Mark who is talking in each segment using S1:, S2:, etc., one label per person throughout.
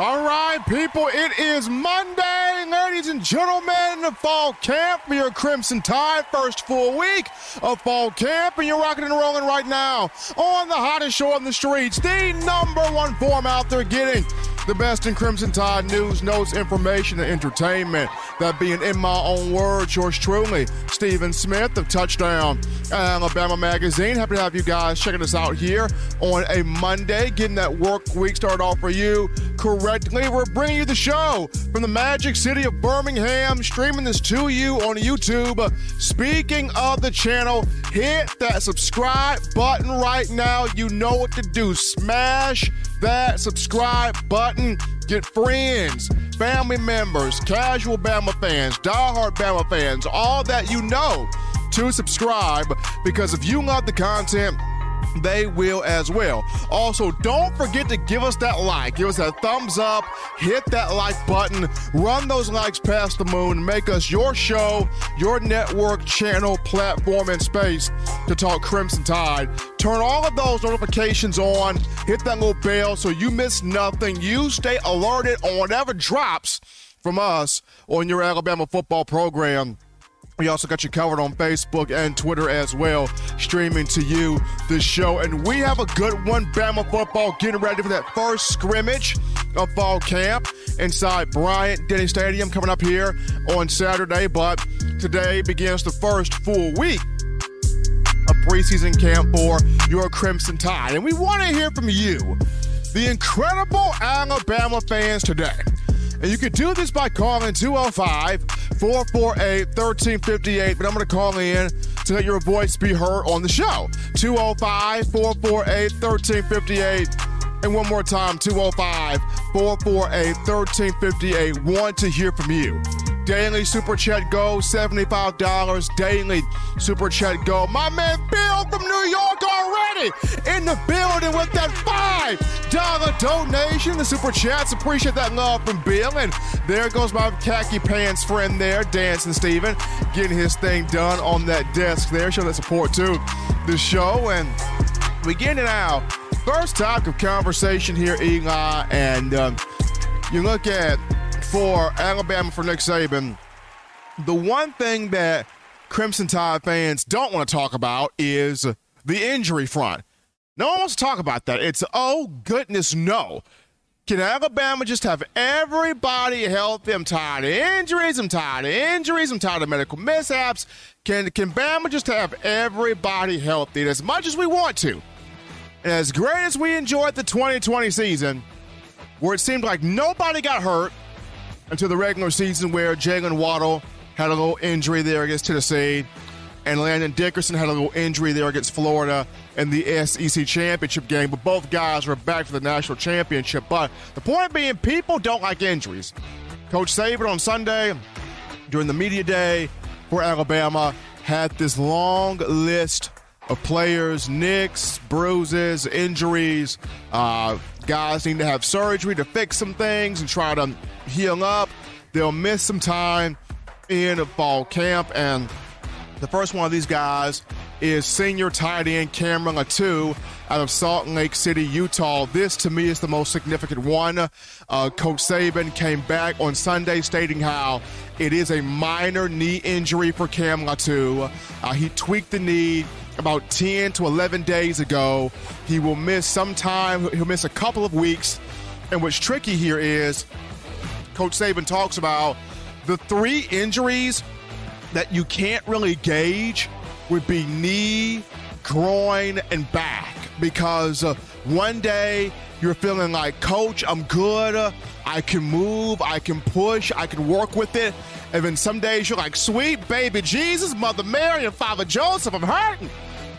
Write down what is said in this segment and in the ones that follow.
S1: All right, people, it is Monday, ladies and gentlemen. Of Fall camp for your Crimson Tide. First full week of fall camp, and you're rocking and rolling right now on the hottest show on the streets, the number one form out there getting the best in Crimson Tide news, notes, information, and entertainment. That being, in my own words, yours truly, Stephen Smith of Touchdown Alabama Magazine. Happy to have you guys checking us out here on a Monday, getting that work week started off for you correctly. We're bringing you the show from the magic city of Birmingham, streaming this to you on YouTube. Speaking of the channel, hit that subscribe button right now. You know what to do. Smash that subscribe button. Get friends, family members, casual Bama fans, diehard Bama fans, all that you know to subscribe because if you love the content, they will as well. Also, don't forget to give us that like, give us that thumbs up, hit that like button, run those likes past the moon, make us your show, your network, channel, platform, and space to talk Crimson Tide. Turn all of those notifications on, hit that little bell so you miss nothing. You stay alerted on whatever drops from us on your Alabama football program. We also got you covered on Facebook and Twitter as well, streaming to you the show. And we have a good one, Bama football, getting ready for that first scrimmage of fall camp inside Bryant Denny Stadium coming up here on Saturday. But today begins the first full week of preseason camp for your Crimson Tide. And we want to hear from you, the incredible Alabama fans today. And you can do this by calling 205 448 1358. But I'm going to call in to let your voice be heard on the show. 205 448 1358. And one more time 205 448 1358. Want to hear from you. Daily Super Chat Go, $75. Daily Super Chat Go. My man Bill from New York already in the building with that $5 donation. The Super Chats appreciate that love from Bill. And there goes my khaki pants friend there, Dancing Steven, getting his thing done on that desk there. Show that support to the show. And we get it now. First topic of conversation here, Eli. And um, you look at for Alabama for Nick Saban, the one thing that Crimson Tide fans don't want to talk about is the injury front. No one wants to talk about that. It's, oh, goodness, no. Can Alabama just have everybody healthy? I'm tired of injuries. I'm tired of injuries. I'm tired of medical mishaps. Can, can Bama just have everybody healthy as much as we want to? And as great as we enjoyed the 2020 season, where it seemed like nobody got hurt, until the regular season where Jaylen Waddle had a little injury there against Tennessee, and Landon Dickerson had a little injury there against Florida in the SEC championship game. But both guys were back for the national championship. But the point being, people don't like injuries. Coach Saban on Sunday during the media day for Alabama had this long list of players, nicks, bruises, injuries. Uh, guys need to have surgery to fix some things and try to heal up. They'll miss some time in a fall camp. And the first one of these guys is senior tight end Cameron Latu out of Salt Lake City, Utah. This, to me, is the most significant one. Uh, Coach Saban came back on Sunday stating how it is a minor knee injury for Cam Latu. Uh, he tweaked the knee about 10 to 11 days ago. He will miss some time, he'll miss a couple of weeks. And what's tricky here is Coach Saban talks about the three injuries that you can't really gauge would be knee, groin, and back because uh, one day you're feeling like, Coach, I'm good. I can move. I can push. I can work with it. And then some days you're like, sweet baby Jesus, Mother Mary, and Father Joseph, I'm hurting.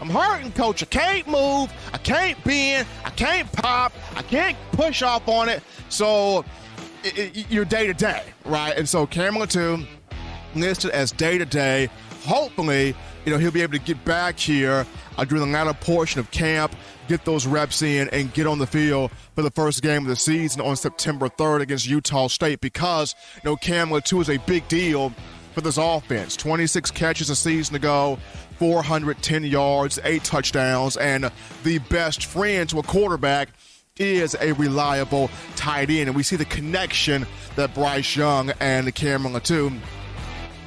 S1: I'm hurting, coach. I can't move. I can't bend. I can't pop. I can't push off on it. So you're day to day, right? And so Cameron Latu listed as day to day. Hopefully, you know, he'll be able to get back here uh, during the latter portion of camp, get those reps in, and get on the field for the first game of the season on September 3rd against Utah State because, you know, Cam Latu is a big deal for this offense. 26 catches a season ago, 410 yards, eight touchdowns, and the best friend to a quarterback is a reliable tight end. And we see the connection that Bryce Young and Cameron Latu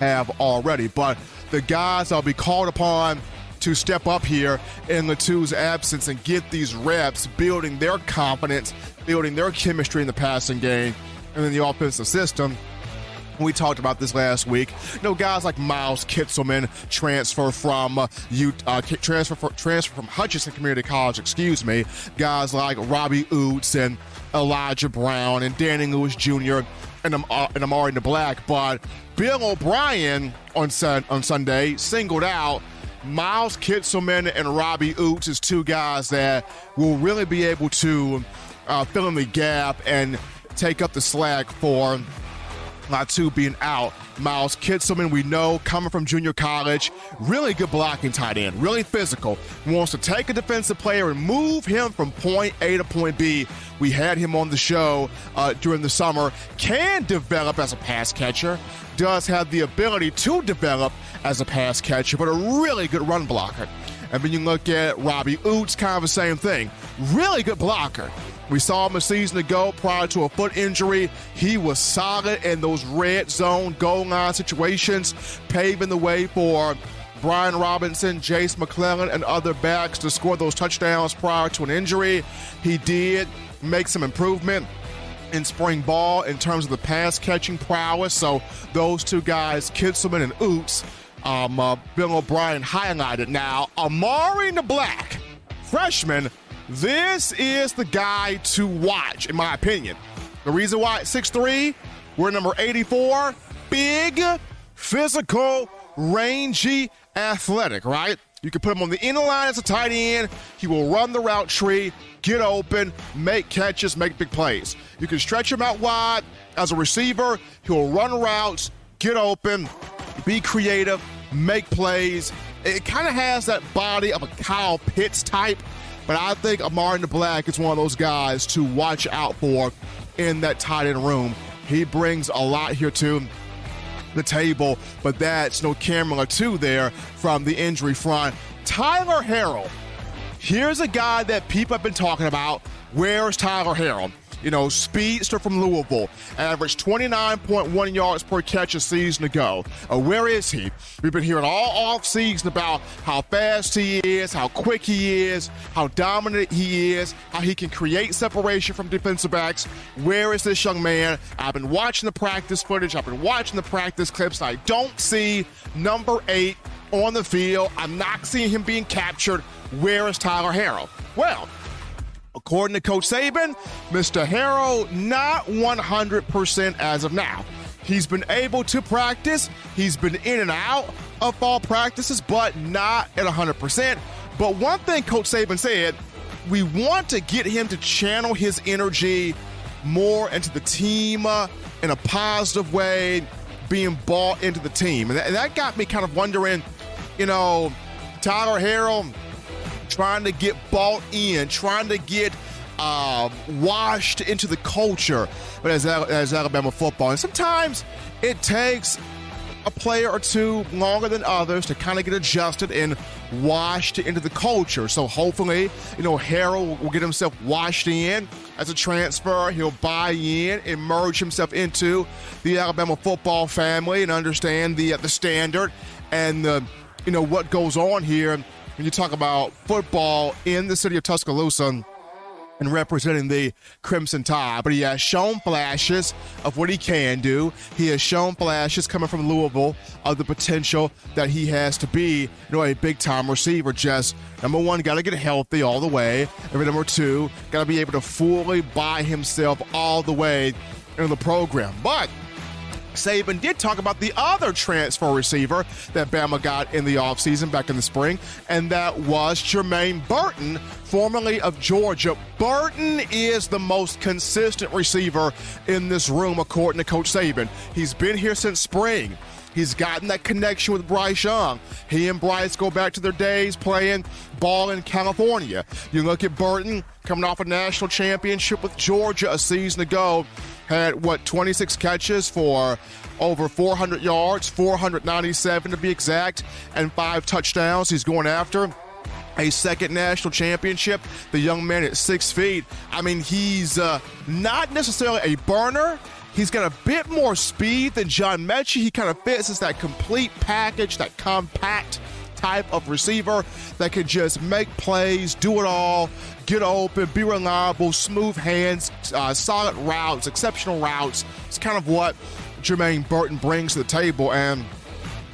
S1: have already. But the guys that'll be called upon to step up here in Latu's absence and get these reps, building their confidence, building their chemistry in the passing game and in the offensive system. We talked about this last week. You know, guys like Miles Kitselman transfer from uh, uh, transfer for, transfer from Hutchinson Community College. Excuse me. Guys like Robbie Ouzts and Elijah Brown and Danny Lewis Jr. and, um, uh, and Amari Niblack. But Bill O'Brien on sun, on Sunday singled out Miles Kitselman and Robbie Ouzts as two guys that will really be able to uh, fill in the gap and take up the slack for Latu being out. Miles Kitselman, we know, coming from junior college, really good blocking tight end, really physical. Wants to take a defensive player and move him from point A to point B. We had him on the show uh, during the summer. Can develop as a pass catcher, does have the ability to develop as a pass catcher, but a really good run blocker. And then you look at Robbie Ouzts, kind of the same thing. Really good blocker. We saw him a season ago prior to a foot injury. He was solid in those red zone goal line situations, paving the way for Brian Robinson, Jase McClellan, and other backs to score those touchdowns prior to an injury. He did make some improvement in spring ball in terms of the pass catching prowess. So those two guys, Kitselman and Ouzts, um, uh, Bill O'Brien highlighted. Now, Amari Niblack, freshman, this is the guy to watch, in my opinion. The reason why at 6'3, we're number 84, big, physical, rangy, athletic, right? You can put him on the inner line as a tight end. He will run the route tree, get open, make catches, make big plays. You can stretch him out wide as a receiver. He'll run routes, get open, be creative, make plays. It kind of has that body of a Kyle Pitts type, but I think Amari Niblack is one of those guys to watch out for in that tight end room. He brings a lot here to the table, but that's no Cameron Latu there from the injury front. Tyler Harrell. Here's a guy that people have been talking about. Where's Tyler Harrell? You know, speedster from Louisville, averaged 29.1 yards per catch a season ago. Uh, where is he? We've been hearing all off season about how fast he is, how quick he is, how dominant he is, how he can create separation from defensive backs. Where is this young man? I've been watching the practice footage, I've been watching the practice clips, I don't see number eight on the field. I'm not seeing him being captured. Where is Tyler Harrell? Well, According to Coach Saban, Mr. Harrell not 100% as of now. He's been able to practice. He's been in and out of fall practices, but not at 100%. But one thing Coach Saban said, we want to get him to channel his energy more into the team uh, in a positive way, being bought into the team. And that, and that got me kind of wondering, you know, Tyler Harrell trying to get bought in, trying to get uh, washed into the culture but as, as Alabama football. And sometimes it takes a player or two longer than others to kind of get adjusted and washed into the culture. So hopefully, you know, Harrell will get himself washed in as a transfer. He'll buy in, immerse himself into the Alabama football family, and understand the uh, the standard and the you know what goes on here when you talk about football in the city of Tuscaloosa and representing the Crimson Tide. But he has shown flashes of what he can do. He has shown flashes coming from Louisville of the potential that he has to be, you know, a big time receiver. Just number one, got to get healthy all the way. And number two, got to be able to fully buy himself all the way in the program. But Saban did talk about the other transfer receiver that Bama got in the offseason back in the spring, and that was Jermaine Burton, formerly of Georgia. Burton is the most consistent receiver in this room, according to Coach Saban. He's been here since spring. He's gotten that connection with Bryce Young. He and Bryce go back to their days playing ball in California. You look at Burton coming off a national championship with Georgia a season ago had what 26 catches for over 400 yards, 497 to be exact, and five touchdowns. He's going after a second national championship. The young man at six feet. I mean, he's uh, not necessarily a burner. He's got a bit more speed than John Metchie. He kind of fits as that complete package, that compact type of receiver that can just make plays, do it all, get open, be reliable, smooth hands, uh, solid routes, exceptional routes. It's kind of what Jermaine Burton brings to the table. And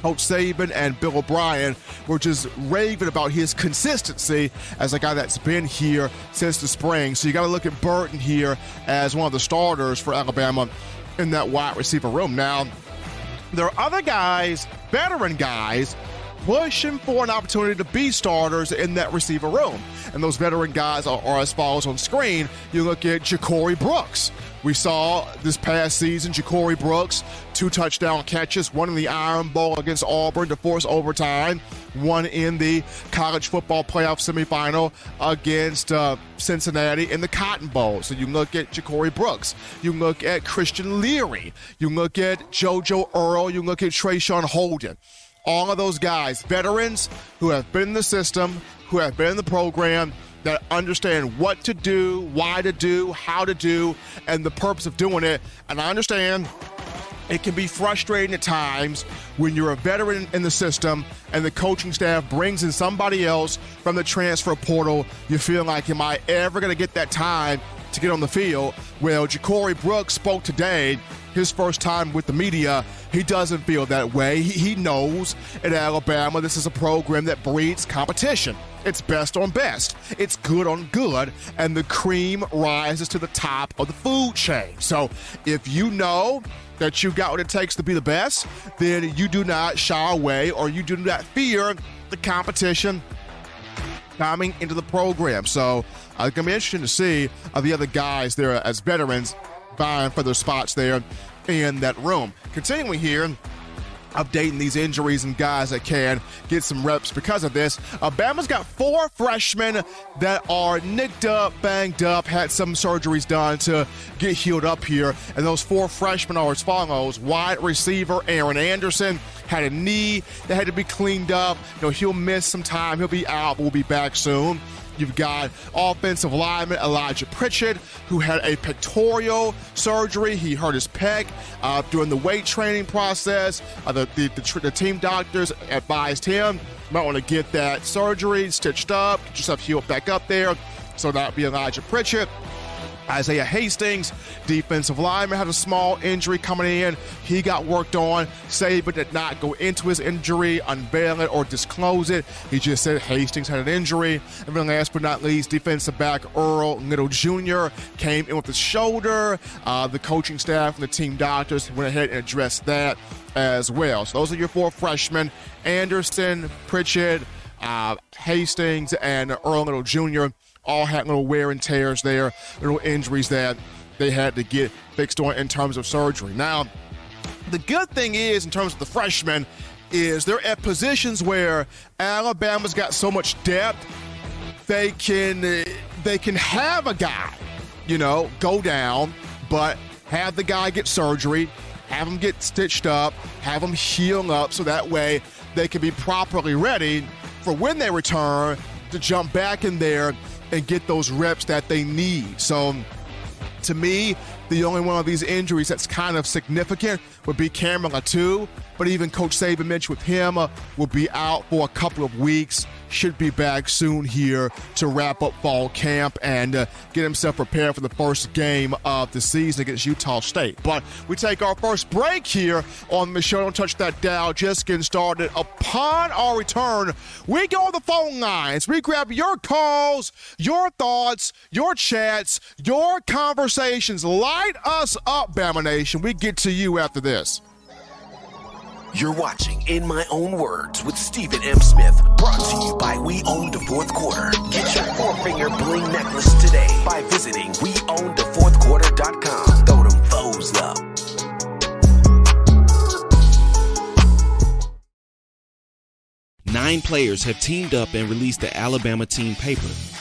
S1: Coach Saban and Bill O'Brien were just raving about his consistency as a guy that's been here since the spring. So you got to look at Burton here as one of the starters for Alabama in that wide receiver room. Now, there are other guys, veteran guys, pushing for an opportunity to be starters in that receiver room. And those veteran guys are, are as follows on screen. You look at Ja'Corey Brooks. We saw this past season Ja'Corey Brooks, two touchdown catches, one in the Iron Bowl against Auburn to force overtime, one in the college football playoff semifinal against uh, Cincinnati in the Cotton Bowl. So you look at Ja'Corey Brooks, you look at Christian Leary, you look at JoJo Earle, you look at Traeshon Holden all of those guys, veterans who have been in the system, who have been in the program, that understand what to do, why to do, how to do, and the purpose of doing it. And I understand it can be frustrating at times when you're a veteran in the system and the coaching staff brings in somebody else from the transfer portal. You feel like, am I ever going to get that time to get on the field? Well, Ja'Corey Brooks spoke today his first time with the media, he doesn't feel that way. He, he knows at Alabama this is a program that breeds competition. It's best on best. It's good on good, and the cream rises to the top of the food chain. So if you know that you got what it takes to be the best, then you do not shy away or you do not fear the competition coming into the program. So uh, it's going to be interesting to see uh, the other guys there as veterans vying for their spots there in that room. Continuing here, updating these injuries and guys that can get some reps because of this. Alabama's got four freshmen that are nicked up, banged up, had some surgeries done to get healed up here. And those four freshmen are as follows wide receiver Aaron Anderson had a knee that had to be cleaned up. You know, he'll miss some time, he'll be out, but we'll be back soon. You've got offensive lineman Elijah Pritchett, who had a pectoral surgery. He hurt his pec uh, during the weight training process. Uh, the, the, the, the, team doctors advised him, might want to get that surgery stitched up, get yourself healed back up there. So that would be Elijah Pritchett. Isaiah Hastings, defensive lineman, had a small injury coming in. He got worked on. Saban did not go into his injury, unveil it, or disclose it. He just said Hastings had an injury. And then last but not least, defensive back Earl Little Jr. came in with his shoulder. Uh, the coaching staff and the team doctors went ahead and addressed that as well. So those are your four freshmen Anderson, Pritchett, uh, Hastings, and Earl Little Jr all had little wear and tears there, little injuries that they had to get fixed on in terms of surgery. Now, the good thing is, in terms of the freshmen, is they're at positions where Alabama's got so much depth, they can uh, they can have a guy, you know, go down, but have the guy get surgery, have him get stitched up, have him heal up, so that way they can be properly ready for when they return to jump back in there and get those reps that they need. So, to me, the only one of these injuries that's kind of significant would be Cameron Latu. But even Coach Saban mentioned with him uh, will be out for a couple of weeks. Should be back soon here to wrap up fall camp and uh, get himself prepared for the first game of the season against Utah State. But we take our first break here on the show. Don't touch that dial. Just getting started. Upon our return, we go on the phone lines. We grab your calls, your thoughts, your chats, your conversations. Light us up, Bama Nation. We get to you after this.
S2: You're watching In My Own Words with Stephen M. Smith, brought to you by We Own the Fourth Quarter. Get your four finger bling necklace today by visiting WeOwnTheFourthQuarter.com. Throw them foes up.
S3: Nine players have teamed up and released the Alabama team paper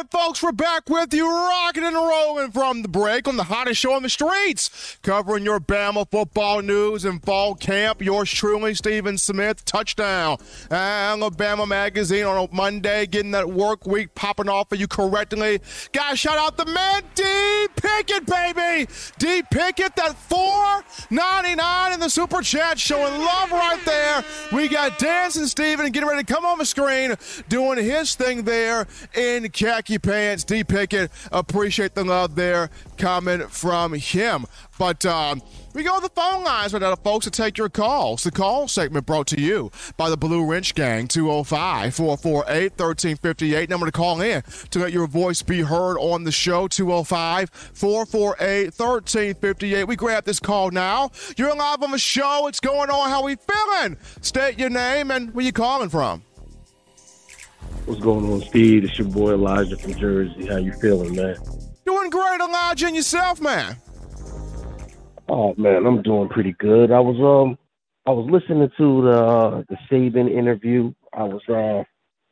S1: Right, folks, we're back with you, rocking and rolling from the break on the hottest show on the streets, covering your Bama football news and fall camp. Yours truly, Stephen Smith, touchdown. Alabama Magazine on a Monday, getting that work week popping off for you correctly. Guys, shout out the man, D Pickett, baby. D Pickett, that four ninety nine in the super chat, showing love right there. We got Dancing Stephen getting ready to come on the screen, doing his thing there in khaki pants. D Pickett, appreciate the love there coming from him. But um, we go to the phone lines right now, folks, to take your calls. The call segment brought to you by the Blue Wrench Gang, 205 448 1358. Number to call in to let your voice be heard on the show, 205 448 1358. We grab this call now. You're live on the show. It's going on. How we feeling? State your name and where you calling from.
S4: What's going on, Steve? It's your boy Elijah from Jersey. How you feeling, man?
S1: Doing great, Elijah, and yourself, man.
S4: Oh man, I'm doing pretty good. I was um I was listening to the uh, the Saban interview. I was uh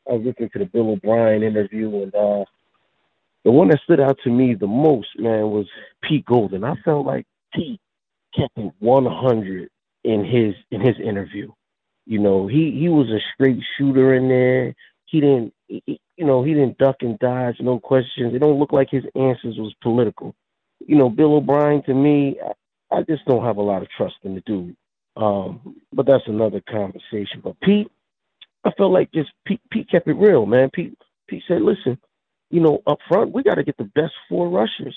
S4: I was listening to the Bill O'Brien interview and uh the one that stood out to me the most, man, was Pete Golding. I felt like Pete kept it 100 in his in his interview. You know, he he was a straight shooter in there he didn't, he, you know, he didn't duck and dodge, no questions. It don't look like his answers was political. You know, Bill O'Brien to me, I, I just don't have a lot of trust in the dude. Um, but that's another conversation. But Pete, I felt like just Pete, Pete kept it real, man. Pete, Pete said, listen, you know, up front we got to get the best four rushers,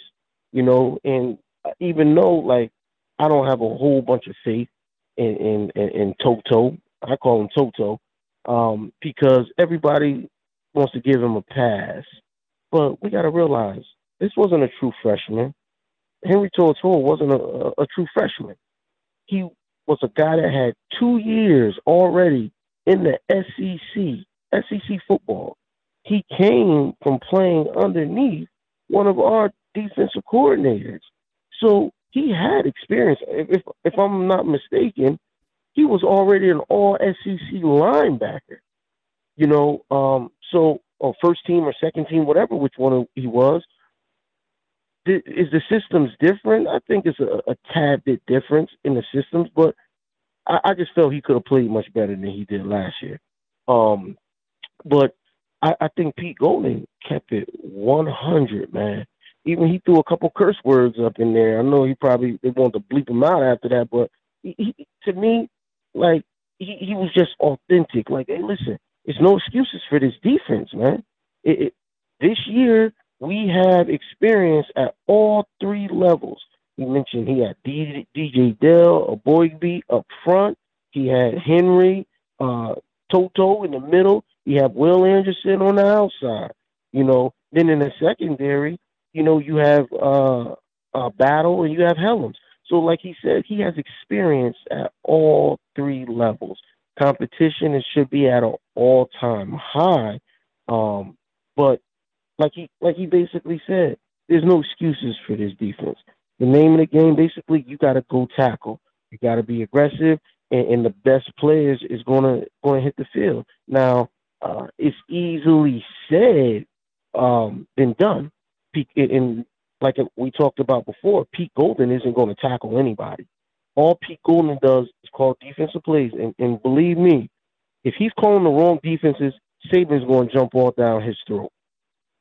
S4: you know, and even though like I don't have a whole bunch of faith in in in, in Toto, I call him Toto um, because everybody wants to give him a pass. But we got to realize this wasn't a true freshman. Henry To'oTo'o wasn't a, a, a true freshman. He was a guy that had two years already in the SEC, SEC football. He came from playing underneath one of our defensive coordinators. So he had experience. If if I'm not mistaken, he was already an all SEC linebacker. You know, um, so or first team or second team, whatever which one he was. Is the systems different? I think it's a, a tad bit different in the systems, but I, I just felt he could have played much better than he did last year. Um, but I, I think Pete Golding kept it 100, man. Even he threw a couple curse words up in there. I know he probably they wanted to bleep him out after that, but he, he, to me, like he, he was just authentic. Like, hey, listen, there's no excuses for this defense, man. It, it, this year we have experience at all three levels. He mentioned he had DJ, Dale, Eboigbe up front. He had Henry, uh, Toto in the middle. You have Will Anderson on the outside. You know, then in the secondary, you know, you have uh, uh, Battle and you have Hellams. So, like he said, he has experience at all three levels. Competition it should be at an all-time high. Um, but like he like he basically said, there's no excuses for this defense. The name of the game, basically, you got to go tackle. You got to be aggressive, and, and, the best players is gonna gonna hit the field. Now, uh, it's easily said um, than done. And like we talked about before, Pete Golding isn't going to tackle anybody. All Pete Golding does is call defensive plays, and, and believe me, if he's calling the wrong defenses, Saban's going to jump all down his throat.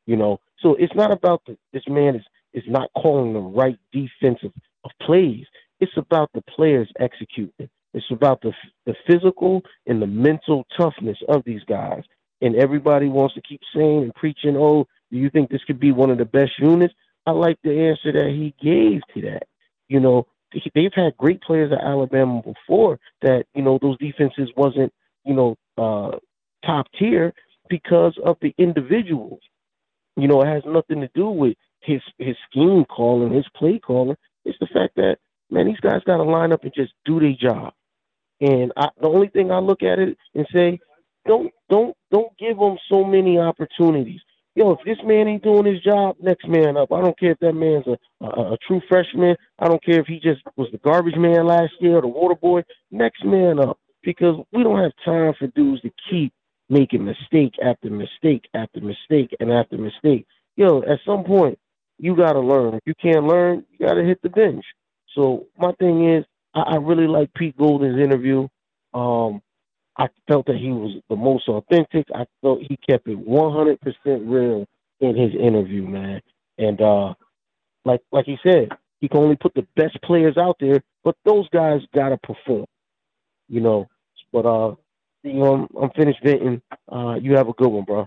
S4: You know, so it's not about the, this man is is not calling the right defensive of plays. It's about the players executing. It's about the the physical and the mental toughness of these guys. And everybody wants to keep saying and preaching, "Oh, do you think this could be one of the best units?" I like the answer that he gave to that. You know, they've had great players at Alabama before that. You know, those defenses wasn't you know uh, top tier because of the individuals. You know, it has nothing to do with his his scheme calling, his play calling. It's the fact that man, these guys got to line up and just do their job. And I, the only thing I look at it and say, don't don't don't give them so many opportunities. Yo, if this man ain't doing his job, next man up. I don't care if that man's a, a, a true freshman. I don't care if he just was the garbage man last year or the water boy. Next man up, because we don't have time for dudes to keep making mistake after mistake after mistake and after mistake. Yo, at some point, you got to learn. If you can't learn, you got to hit the bench. So my thing is, I, I really like Pete Golding's interview. Um, I felt that he was the most authentic. I felt he kept it 100% real in his interview, man. And uh, like like he said, he can only put the best players out there, but those guys gotta perform, you know. But uh, you know, I'm, I'm finished venting. Uh, you have a good one, bro.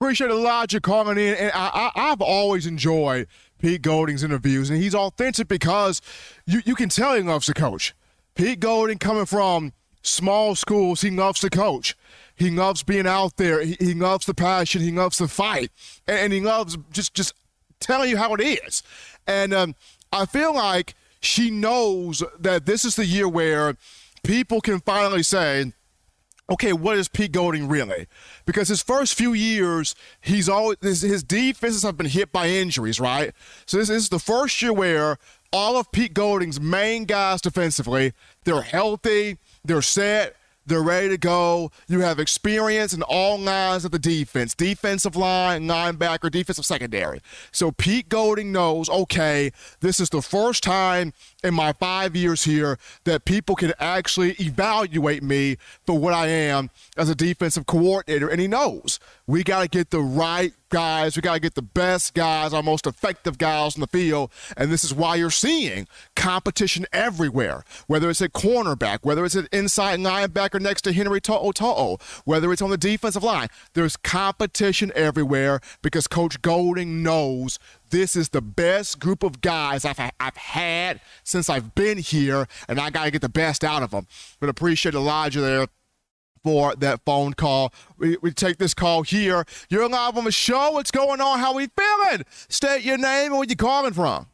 S1: Appreciate Elijah calling in, and I, I, I've always enjoyed Pete Golding's interviews, and he's authentic because you, you can tell he loves to coach. Pete Golding coming from small schools, he loves to coach. He loves being out there. He, he loves the passion. He loves the fight, and, and, he loves just just telling you how it is. And um, I feel like she knows that this is the year where people can finally say, okay, what is Pete Golding really? Because his first few years, he's always his, his defenses have been hit by injuries, right? So this, this is the first year where all of Pete Golding's main guys defensively, they're healthy, they're set, they're ready to go. You have experience in all lines of the defense defensive line, linebacker, defensive secondary. So Pete Golding knows okay, this is the first time in my five years here that people can actually evaluate me for what I am as a defensive coordinator. And he knows we got to get the right guys. We got to get the best guys, our most effective guys on the field. And this is why you're seeing competition everywhere, whether it's at cornerback, whether it's an inside linebacker next to Henry To'oTo'o, whether it's on the defensive line. There's competition everywhere because Coach Golding knows this is the best group of guys I've, I've had since I've been here, and I got to get the best out of them. But appreciate Elijah there for that phone call. We, we take this call here. You're live on the show. What's going on? How we feeling? State your name and where you calling from.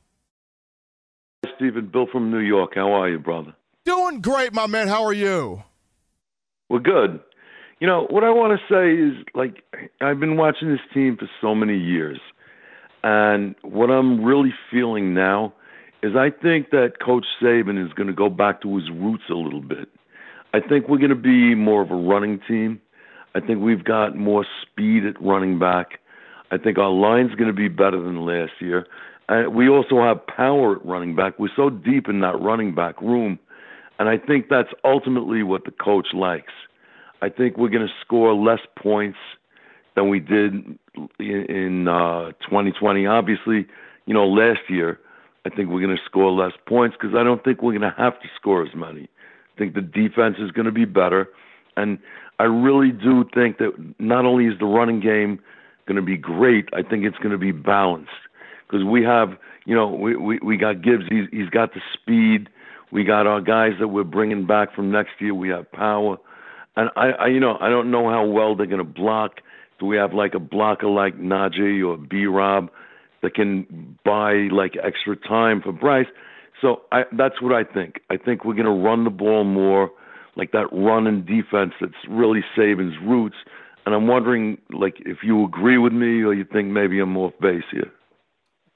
S5: Stephen, Bill from New York. How are you, brother?
S1: Doing great, my man. How are you?
S5: We're good. You know, what I want to say is like I've been watching this team for so many years. And what I'm really feeling now is I think that Coach Saban is going to go back to his roots a little bit. I think we're going to be more of a running team. I think we've got more speed at running back. I think our line's going to be better than last year. And we also have power at running back. We're so deep in that running back room. And I think that's ultimately what the coach likes. I think we're going to score less points than we did in, uh, 2020. Obviously, you know, last year, I think we're going to score less points because I don't think we're going to have to score as many I think the defense is going to be better. And I really do think that not only is the running game going to be great, I think it's going to be balanced because we have, you know, we, we, we got Gibbs. He's, he's got the speed. We got our guys that we're bringing back from next year. We have power. And I, I you know, I don't know how well they're going to block. Do we have like a blocker like Najee or B Rob that can buy like extra time for Bryce? So I, that's what I think. I think we're going to run the ball more, like that run and defense that's really Saban's roots. And I'm wondering, like, if you agree with me or you think maybe I'm off base here.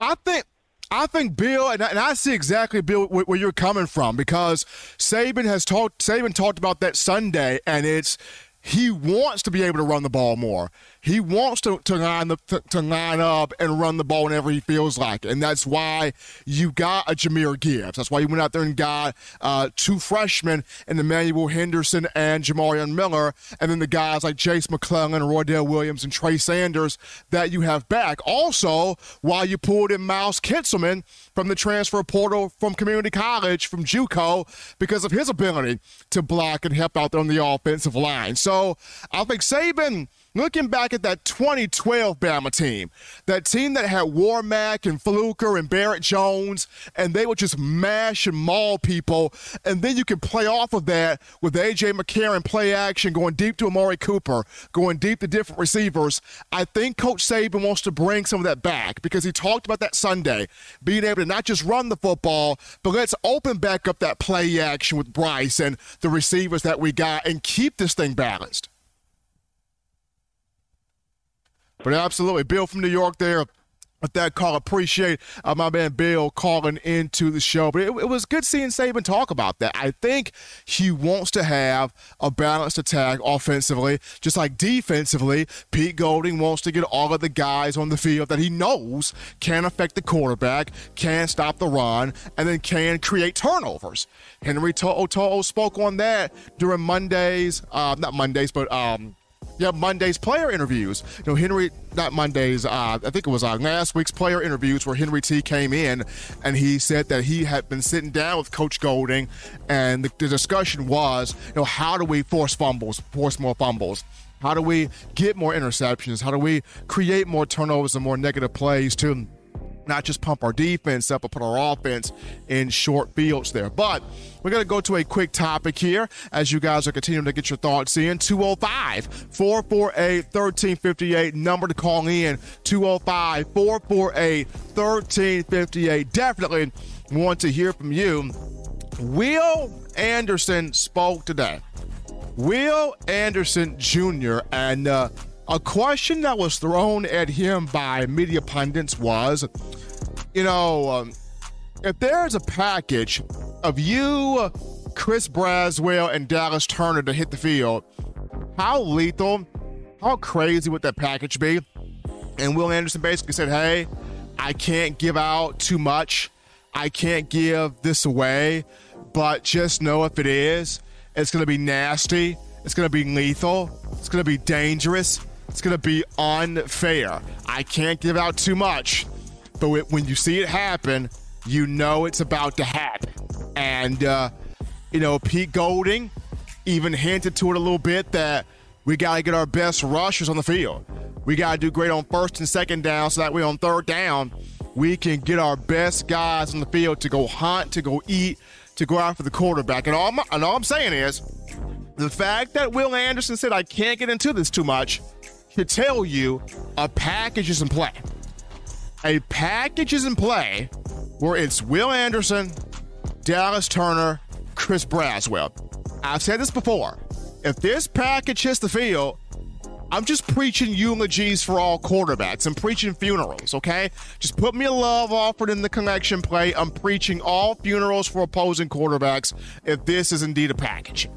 S1: I think I think Bill, and I, and I, see exactly Bill where you're coming from because Saban has talked. Saban talked about that Sunday, and it's he wants to be able to run the ball more. He wants to, to line up to, to, line up and run the ball whenever he feels like, it. and that's why you got a Jahmyr Gibbs. That's why you went out there and got uh, two freshmen in Emmanuel Henderson and Jamarion Miller, and then the guys like Jase McClellan, Roydell Williams, and Trey Sanders that you have back. Also, while you pulled in Miles Kitselman from the transfer portal from community college from JUCO because of his ability to block and help out there on the offensive line. So I think Saban looking back at that 2012 Bama team, that team that had Warmack and Fluker and Barrett Jones, and they would just mash and maul people. And then you can play off of that with A.J. McCarron play action, going deep to Amari Cooper, going deep to different receivers. I think Coach Saban wants to bring some of that back because he talked about that Sunday, being able to not just run the football, but let's open back up that play action with Bryce and the receivers that we got and keep this thing balanced. But absolutely, Bill from New York there with that call. Appreciate uh, my man Bill calling into the show. But it, it, was good seeing Saban talk about that. I think he wants to have a balanced attack offensively, just like defensively. Pete Golding wants to get all of the guys on the field that he knows can affect the quarterback, can stop the run, and then can create turnovers. Henry To'o spoke on that during Mondays, uh, not Mondays, but um, have Monday's player interviews. You know, Henry, not Monday's, uh, I think it was uh, last week's player interviews where Henry T came in and he said that he had been sitting down with Coach Golding and the, the discussion was, you know, how do we force fumbles, force more fumbles? How do we get more interceptions? How do we create more turnovers and more negative plays to not just pump our defense up, but put our offense in short fields there. But we're going to go to a quick topic here as you guys are continuing to get your thoughts in. 205 448 1358. Number to call in 205 448 1358. Definitely want to hear from you. Will Anderson spoke today. Will Anderson Jr. and uh, a question that was thrown at him by media pundits was, you know, um, if there's a package of you, Chris Braswell, and Dallas Turner to hit the field, how lethal, how crazy would that package be? And Will Anderson basically said, hey, I can't give out too much. I can't give this away, but just know if it is, it's going to be nasty. It's going to be lethal. It's going to be dangerous. It's going to be unfair. I can't give out too much, but when you see it happen, you know it's about to happen. And, uh, you know, Pete Golding even hinted to it a little bit that we got to get our best rushers on the field. We got to do great on first and second down so that way on third down, we can get our best guys on the field to go hunt, to go eat, to go after the quarterback. And all, my, and all I'm saying is the fact that Will Anderson said, I can't get into this too much – to tell you a package is in play. A package is in play where it's Will Anderson, Dallas Turner, Chris Braswell. I've said this before. If this package hits the field, I'm just preaching eulogies for all quarterbacks. I'm preaching funerals, okay? Just put me a love offered in the connection play. I'm preaching all funerals for opposing quarterbacks if this is indeed a package.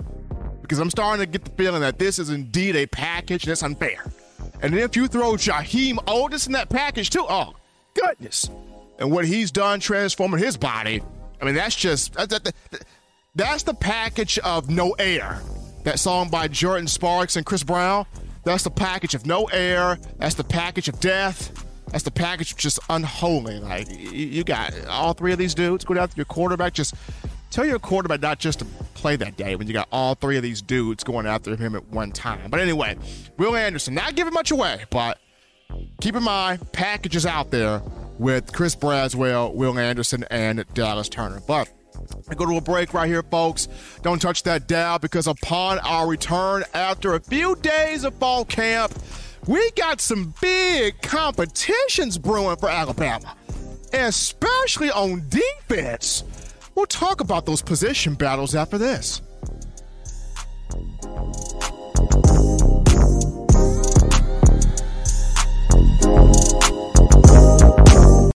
S1: Because I'm starting to get the feeling that this is indeed a package that's unfair. And if you throw Jaheim Oatis in that package too, oh goodness! And what he's done transforming his body, I mean that's just that, that's the package of no air. That song by Jordin Sparks and Chris Brown. That's the package of no air. That's the package of death. That's the package of just unholy. Like you got all three of these dudes going after your quarterback. Just tell your quarterback not just to play that day when you got all three of these dudes going after him at one time. But anyway, Will Anderson, not giving much away, but keep in mind, packages out there with Chris Braswell, Will Anderson, and Dallas Turner. But I go to a break right here, folks. Don't touch that dial because upon our return after a few days of fall camp, we got some big competitions brewing for Alabama, especially on defense. We'll talk about those position battles after this.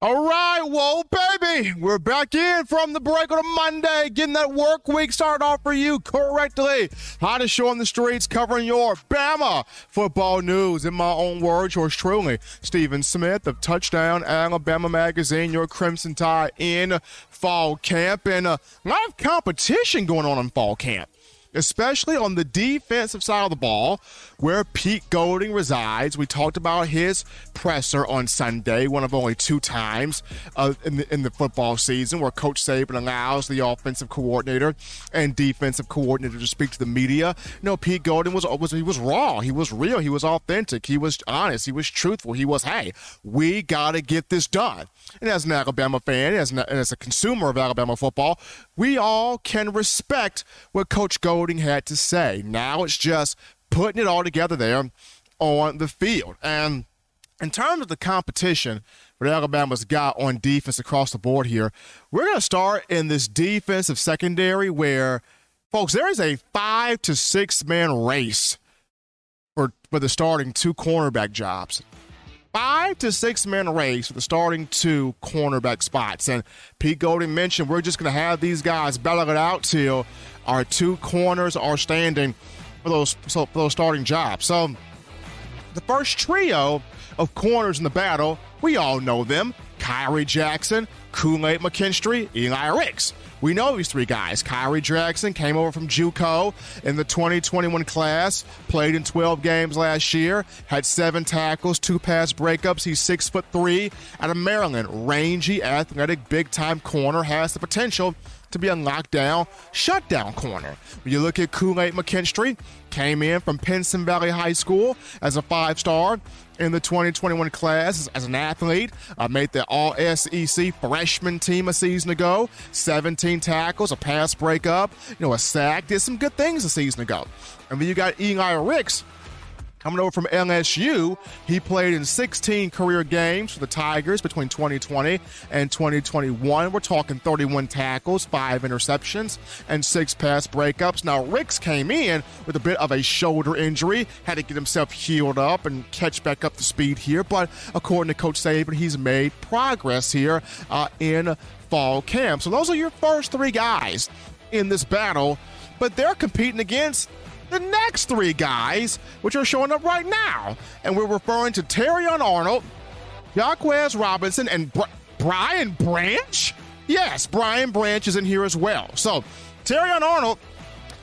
S1: All right, whoa, baby. We're back in from the break on a Monday, getting that work week started off for you correctly. Hottest show on the streets covering your Bama football news. In my own words, yours truly, Stephen Smith of Touchdown Alabama Magazine, your Crimson Tide in fall camp. And uh, a lot of competition going on in fall camp especially on the defensive side of the ball where Pete Golding resides. We talked about his presser on Sunday, one of only two times uh, in, the, in the football season where Coach Saban allows the offensive coordinator and defensive coordinator to speak to the media. Know, Pete Golding was, was he was raw, he was real, he was authentic, he was honest, he was truthful. He was, hey, we got to get this done. And as an Alabama fan, as, an, as a consumer of Alabama football, we all can respect what Coach Golding had to say. Now it's just putting it all together there on the field. And in terms of the competition that Alabama's got on defense across the board here, we're going to start in this defensive secondary where, folks, there is a five to six man race for, for the starting two cornerback jobs five to six man race for the starting two cornerback spots. And Pete Golding mentioned we're just going to have these guys battle it out till our two corners are standing for those for those starting jobs. So the first trio of corners in the battle, we all know them: Khyree Jackson, Kool-Aid McKinstry, Eli Ricks. We know these three guys. Khyree Jackson came over from JUCO in the 2021 class, played in 12 games last year, had seven tackles, two pass breakups. He's six foot three out of Maryland. Rangy, athletic, big time corner, has the potential to be a lockdown, shutdown corner. When you look at Kool-Aid McKinstry, came in from Pinson Valley High School as a five star in the 2021 class as, an athlete. Uh, made the All SEC freshman team a season ago. 17 tackles, a pass breakup, you know, a sack. Did some good things a season ago. And then you got Eli Ricks Coming over from LSU, he played in 16 career games for the Tigers between 2020 and 2021. We're talking 31 tackles, five interceptions, and six pass breakups. Now, Ricks came in with a bit of a shoulder injury, had to get himself healed up and catch back up to speed here. But according to Coach Saban, he's made progress here uh, in fall camp. So those are your first three guys in this battle, but they're competing against the next three guys, which are showing up right now. And we're referring to Terrion Arnold, Jahquez Robinson, and Br- Brian Branch. Yes, Brian Branch is in here as well. So, Terrion Arnold,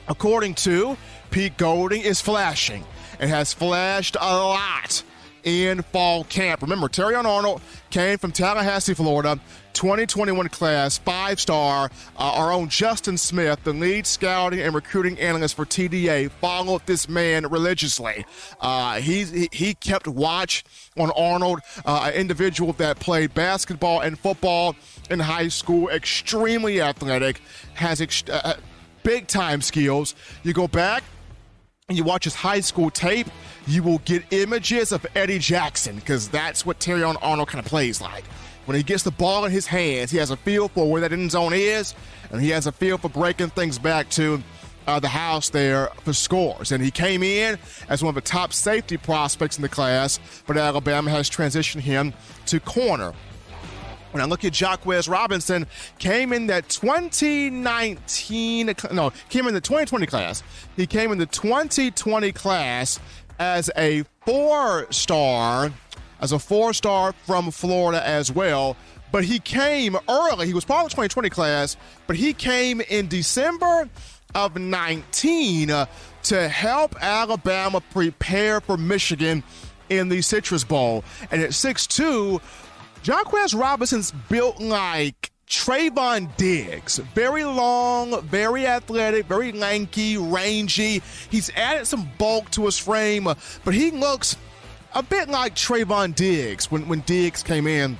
S1: according to Pete Golding, is flashing and has flashed a lot in fall camp. Remember, Terrion Arnold came from Tallahassee, Florida, 2021 class, five star. Uh, our own Justin Smith, the lead scouting and recruiting analyst for TDA, followed this man religiously. Uh, he, he kept watch on Arnold, uh, an individual that played basketball and football in high school, extremely athletic, has ex- uh, uh, big time skills. You go back and you watch his high school tape, you will get images of Eddie Jackson because that's what Terrion Arnold kind of plays like. When he gets the ball in his hands, he has a feel for where that end zone is, and he has a feel for breaking things back to uh, the house there for scores. And he came in as one of the top safety prospects in the class, but Alabama has transitioned him to corner. When I look at Jahquez Robinson, came in that 2019, no, came in the 2020 class. He came in the 2020 class as a four star, as a four star from Florida as well. but he came early. He was part of the 2020 class, but he came in December of 19 uh, to help Alabama prepare for Michigan in the Citrus Bowl. And at 6'2, Jahquez Robinson's built like Trevon Diggs. Very long, very athletic, very lanky, rangy. He's added some bulk to his frame, but he looks a bit like Trevon Diggs when, when Diggs came in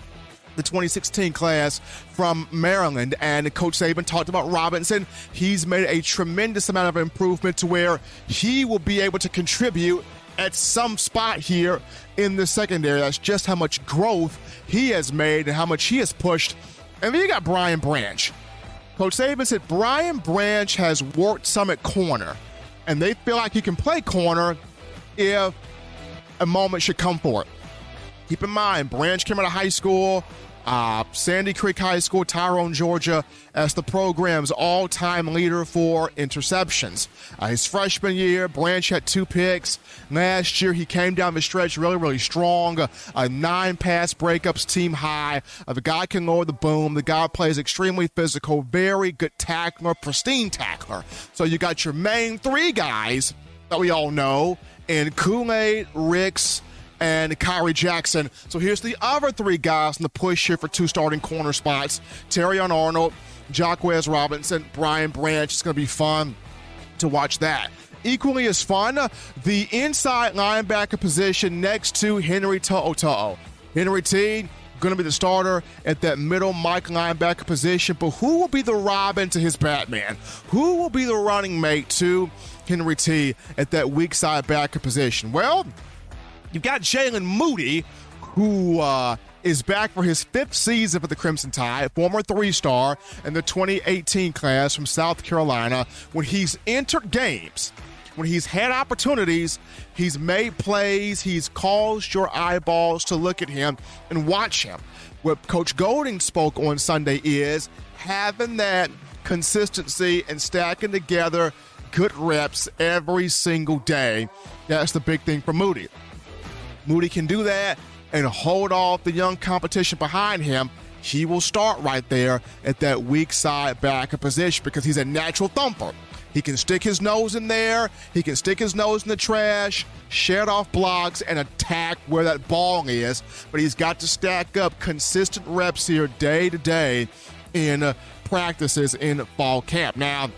S1: the 2016 class from Maryland. And Coach Saban talked about Robinson. He's made a tremendous amount of improvement to where he will be able to contribute at some spot here in the secondary. That's just how much growth he has made and how much he has pushed. And then you got Brian Branch. Coach Saban said Brian Branch has worked some at corner, and they feel like he can play corner if a moment should come for it. Keep in mind, Branch came out of high school uh, Sandy Creek High School, Tyrone, Georgia, as the program's all time leader for interceptions. Uh, his freshman year, Branch had two picks. Last year, he came down the stretch really, really strong. Uh, nine pass breakups, team high. Uh, the guy can lower the boom. The guy plays extremely physical, very good tackler, pristine tackler. So you got your main three guys that we all know in Kool Aid, Ricks, and Khyree Jackson. So here's the other three guys in the push here for two starting corner spots Terrion Arnold, Jahquez Robinson, Brian Branch. It's going to be fun to watch that. Equally as fun, the inside linebacker position next to Henry To'o Henry T going to be the starter at that middle Mike linebacker position, but who will be the Robin to his Batman? Who will be the running mate to Henry T at that weak side backer position? Well, You've got Jaylen Moody, who uh, is back for his fifth season for the Crimson Tide, former three star in the 2018 class from South Carolina. When he's entered games, when he's had opportunities, he's made plays, he's caused your eyeballs to look at him and watch him. What Coach Golding spoke on Sunday is having that consistency and stacking together good reps every single day. That's the big thing for Moody. Moody can do that and hold off the young competition behind him. He will start right there at that weak side back position because he's a natural thumper. He can stick his nose in there, he can stick his nose in the trash, shed off blocks, and attack where that ball is. But he's got to stack up consistent reps here day to day in uh, practices in fall camp. Now,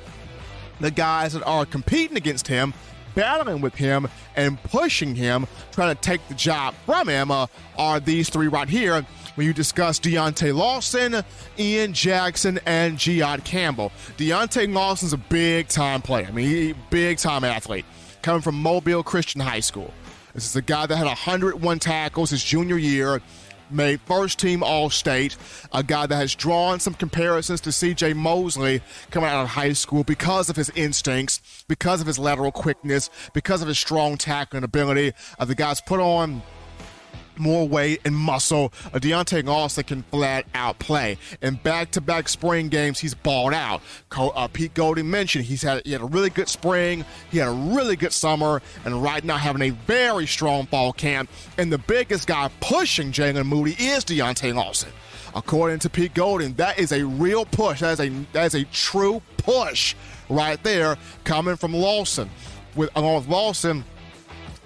S1: the guys that are competing against him battling with him and pushing him, trying to take the job from him, uh, are these three right here. When you discuss Deontae Lawson, Ian Jackson, and Jihaad Campbell. Deontae Lawson's a big time player. I mean, he, big time athlete coming from Mobile Christian High School. This is a guy that had 101 tackles his junior year made first team All State, a guy that has drawn some comparisons to CJ Mosley coming out of high school because of his instincts, because of his lateral quickness, because of his strong tackling ability. Uh, the guy's put on more weight and muscle. Uh, Deontae Lawson can flat out play. In back-to-back spring games, he's balled out. Uh, Pete Golding mentioned he's had he had a really good spring, he had a really good summer, and right now having a very strong fall camp. And the biggest guy pushing Jaylen Moody is Deontae Lawson. According to Pete Golding, that is a real push. That is a that is a true push right there coming from Lawson. With along with Lawson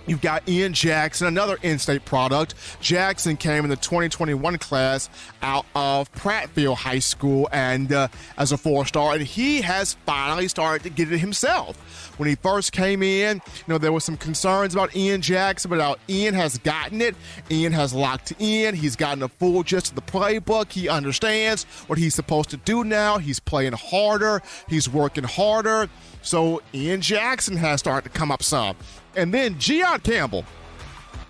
S1: You've got Ian Jackson, another in state product. Jackson came in the 2021 class out of Prattville High School and uh, as a four star, and he has finally started to get it himself. When he first came in, you know, there was some concerns about Ian Jackson, but now Ian has gotten it. Ian has locked in. He's gotten a full gist of the playbook. He understands what he's supposed to do now. He's playing harder, he's working harder. So Ian Jackson has started to come up some. And then Jihaad Campbell,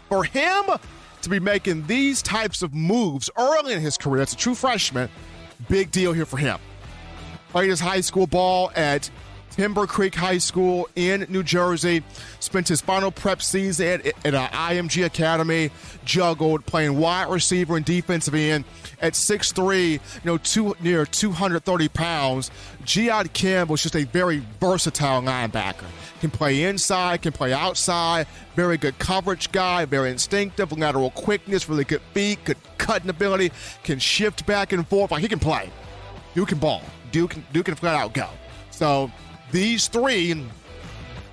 S1: for him to be making these types of moves early in his career, as a true freshman, big deal here for him. Played his high school ball at Timber Creek High School in New Jersey. Spent his final prep season at, at uh, IMG Academy. Juggled playing wide receiver and defensive end at 6'3", you know, two, near 230 pounds. Jiad Kim was just a very versatile linebacker. Can play inside, can play outside. Very good coverage guy, very instinctive, lateral quickness, really good feet, good cutting ability, can shift back and forth. Like he can play. Duke can ball. Duke, can, Duke can flat out go. So these three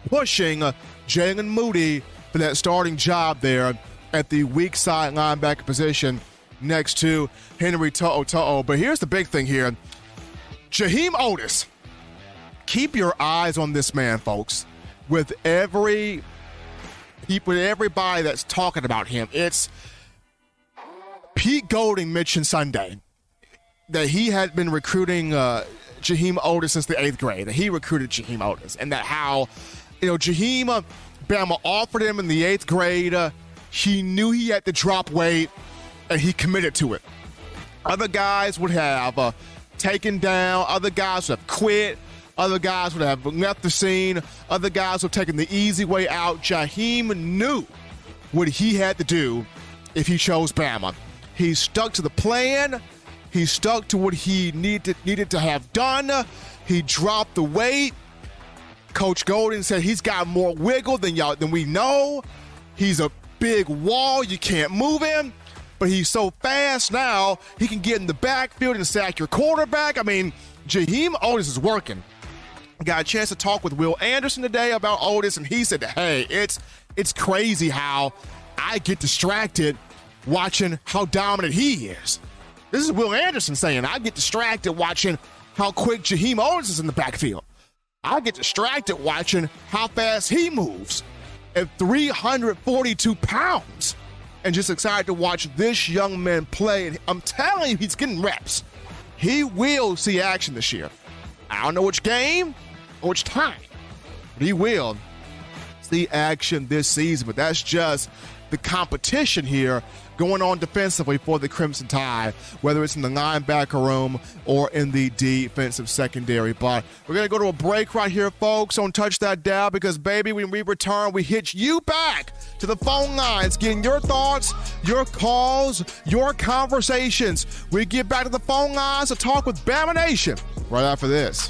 S1: pushing uh, Jaylen Moody for that starting job there at the weak side linebacker position next to Henry To'o But here's the big thing here Jaheim Oatis, Keep your eyes on this man, folks. With every with everybody that's talking about him, it's Pete Golding mentioned Sunday that he had been recruiting uh, Jaheim Oatis since the eighth grade. That he recruited Jaheim Oatis, and that how you know Jaheim uh, Bama offered him in the eighth grade. Uh, he knew he had to drop weight, and he committed to it. Other guys would have uh, taken down. Other guys would have quit. Other guys would have left the scene. Other guys would have taken the easy way out. Jaheim knew what he had to do if he chose Bama. He stuck to the plan. He stuck to what he needed needed to have done. He dropped the weight. Coach Golding said he's got more wiggle than y'all than we know. He's a big wall. You can't move him. But he's so fast now, he can get in the backfield and sack your quarterback. I mean, Jaheim Oatis is working. Got a chance to talk with Will Anderson today about Oatis, and he said, "Hey, it's it's crazy how I get distracted watching how dominant he is." This is Will Anderson saying, I get distracted watching how quick Jaheim Oatis is in the backfield. I get distracted watching how fast he moves at 342 pounds and just excited to watch this young man play. I'm telling you, he's getting reps. He will see action this year. I don't know which game or which time, but he will see action this season. But that's just the competition here going on defensively for the Crimson Tide, whether it's in the linebacker room or in the defensive secondary. But we're going to go to a break right here, folks. Don't touch that dial because, baby, when we return, we hit you back to the phone lines, getting your thoughts, your calls, your conversations. We get back to the phone lines to talk with Bama Nation right after this.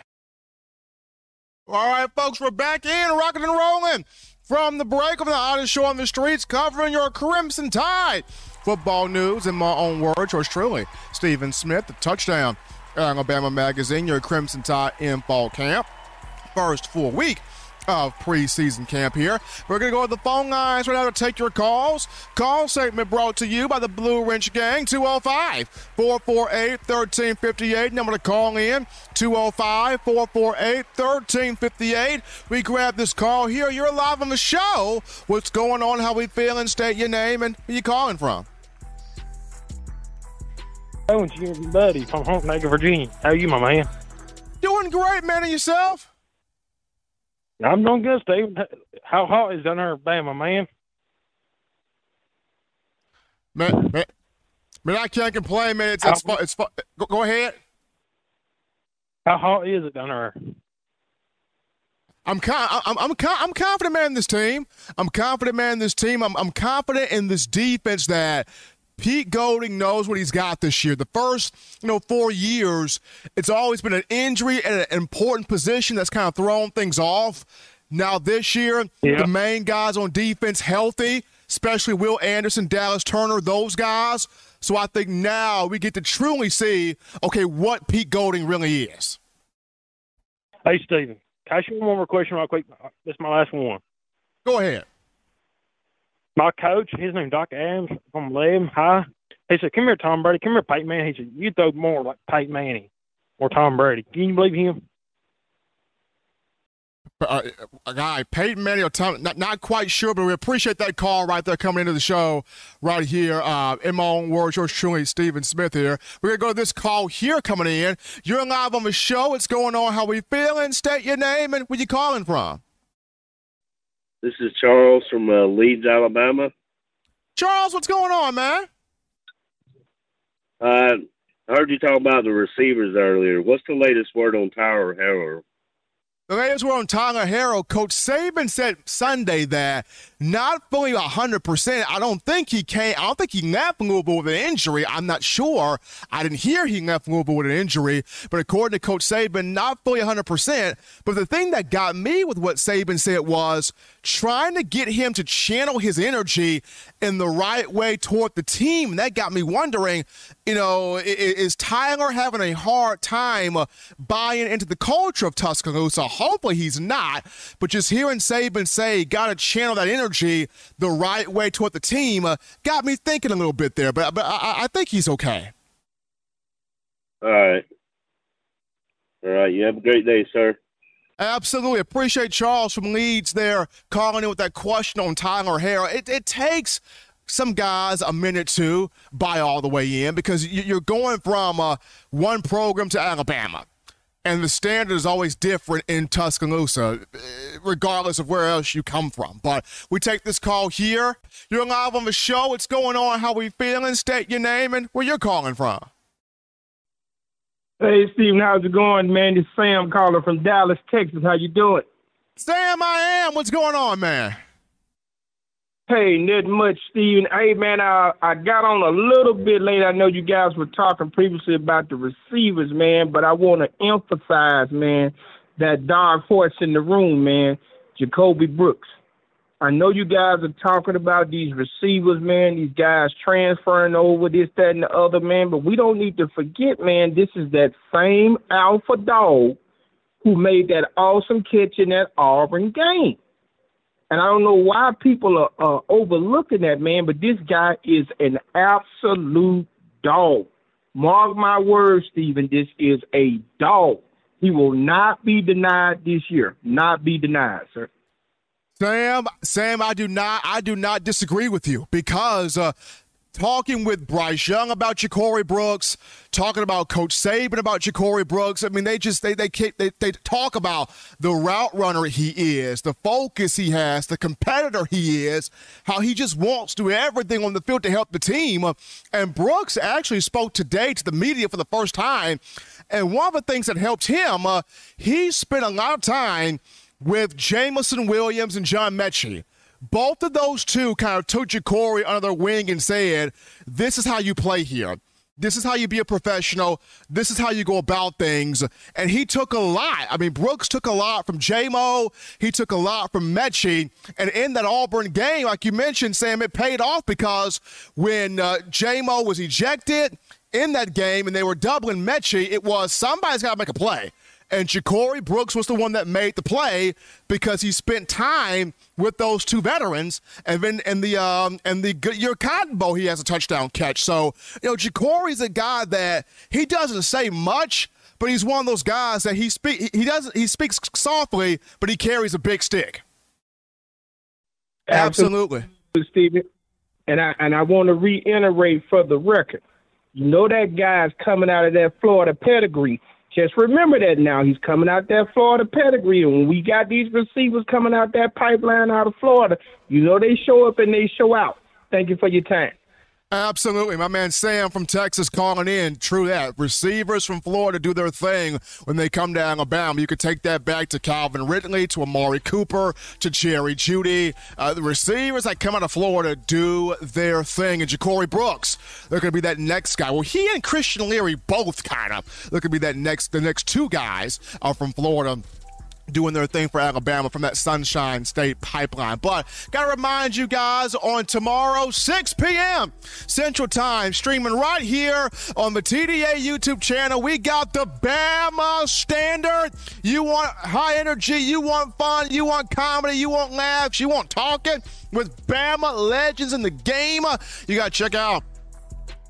S1: All right, folks, we're back in, rocking and rolling from the break of the hottest show on the streets, covering your Crimson Tide football news in my own words. Yours truly, Stephen Smith, the touchdown Alabama Magazine, your Crimson Tide in fall camp. First full week of preseason camp here. We're going to go to the phone lines right now to take your calls. Call segment brought to you by the Blue Wrench Gang, 205 448 1358. Number to call in, 205 448 1358. We grab this call here. You're live on the show. What's going on? How we feeling? State your name and where you calling from?
S6: Oh, your buddy from Hononegah, Virginia. How are you, my man?
S1: Doing great, man. And yourself?
S6: I'm doing good, Steve. How hot is down there, Bama, man?
S1: Man, man, man, I can't complain, man. It's, it's, it's, go, go ahead.
S6: How hot is it down there?
S1: I'm I'm I'm I'm confident, man, in this team. I'm confident, man, in this team. I'm I'm confident in this defense that Pete Golding knows what he's got this year. The first, you know, four years, it's always been an injury at an important position that's kind of thrown things off. Now this year, yeah. the main guys on defense healthy, especially Will Anderson, Dallas Turner, those guys. So I think now we get to truly see, okay, what Pete Golding really is.
S6: Hey, Steven, can I ask you one more question real quick? This is my last one.
S1: Go ahead.
S6: My coach, his name Doc Adams from Lem High. He said, "Come here, Tom Brady. Come here, Peyton Manning." He said, "You throw more like Peyton Manning or Tom Brady." Can you believe him?
S1: Uh, a guy, Peyton Manning or Tom, not, not quite sure, but we appreciate that call right there coming into the show right here. Uh, in my own words, yours truly, Stephen Smith here. We're going to go to this call here coming in. You're live on the show. What's going on? How we feeling? State your name and where you calling from.
S7: This is Charles from uh, Leeds, Alabama.
S1: Charles, what's going on, man?
S7: Uh, I heard you talk about the receivers earlier. What's the latest word on Tyler Harrell?
S1: The latest word on Tyler Harrell. Coach Saban said Sunday that not fully 100%. I don't think he came. I don't think he left Louisville with an injury. I'm not sure. I didn't hear he left Louisville with an injury. But according to Coach Saban, not fully 100%. But the thing that got me with what Saban said was trying to get him to channel his energy in the right way toward the team. And that got me wondering, you know, is Tyler having a hard time uh, buying into the culture of Tuscaloosa? Hopefully he's not. But just hearing Saban say, he got to channel that energy the right way toward the team uh, got me thinking a little bit there. But but I, I think he's okay.
S7: All right. All right. You have a great day, sir.
S1: Absolutely. Appreciate Charles from Leeds there calling in with that question on Tyler Harrell. It, it takes some guys a minute to buy all the way in because you're going from uh, one program to Alabama and the standard is always different in Tuscaloosa, regardless of where else you come from. But we take this call here. You're live on the show. What's going on? How we feeling? State your name and where you're calling from.
S8: Hey, Stephen, how's it going, man? It's Sam calling from Dallas, Texas. How you doing?
S1: Sam, I am. What's going on, man?
S8: Hey, not much, Steven. Hey, man, I, I got on a little bit late. I know you guys were talking previously about the receivers, man, but I want to emphasize, man, that dark horse in the room, man, Ja'Corey Brooks. I know you guys are talking about these receivers, man, these guys transferring over this, that, and the other, man, but we don't need to forget, man, this is that same alpha dog who made that awesome catch in that Auburn game. And I don't know why people are uh, overlooking that man, but this guy is an absolute dog. Mark my words, Stephen. This is a dog. He will not be denied this year. Not be denied, sir.
S1: Sam, Sam, I do not, I do not disagree with you because uh, talking with Bryce Young about Ja'Corey Brooks, talking about Coach Saban about Ja'Corey Brooks. I mean, they just they they they they talk about the route runner he is, the focus he has, the competitor he is, how he just wants to do everything on the field to help the team. And Brooks actually spoke today to the media for the first time, and one of the things that helped him, uh, he spent a lot of time with Jameson Williams and John Metchie both of those two kind of took Ja'Corey under their wing and said, This is how you play here. This is how you be a professional. This is how you go about things. And he took a lot. I mean, Brooks took a lot from JMO. He took a lot from Metchie. And in that Auburn game, like you mentioned, Sam, it paid off because when uh, JMO was ejected in that game and they were doubling Metchie, it was somebody's got to make a play. And Ja'Corey Brooks was the one that made the play because he spent time with those two veterans. And then and the um and the your Cotton Bowl, he has a touchdown catch. So you know, Ja'Corey's a guy that he doesn't say much, but he's one of those guys that he speak he doesn't he speaks softly, but he carries a big stick. Absolutely,
S8: Absolutely. Stephen. And I and I want to reiterate for the record. You know that guy's coming out of that Florida pedigree just remember that now. He's coming out that Florida pedigree. And when we got these receivers coming out that pipeline out of Florida, you know they show up and they show out. Thank you for your time.
S1: Absolutely. My man Sam from Texas calling in. True that. Receivers from Florida do their thing when they come down to Alabama. You could take that back to Calvin Ridley, to Amari Cooper, to Jerry Jeudy. Uh, the receivers that come out of Florida do their thing. And Ja'Corey Brooks, they're going to be that next guy. Well, he and Christian Leary both kind of. They're going to be that next, the next two guys are from Florida doing their thing for Alabama from that Sunshine State pipeline. But got to remind you guys on tomorrow, 6 p.m. Central Time, streaming right here on the TDA YouTube channel. We got the Bama Standard. You want high energy, you want fun, you want comedy, you want laughs, you want talking with Bama legends in the game. You got to check out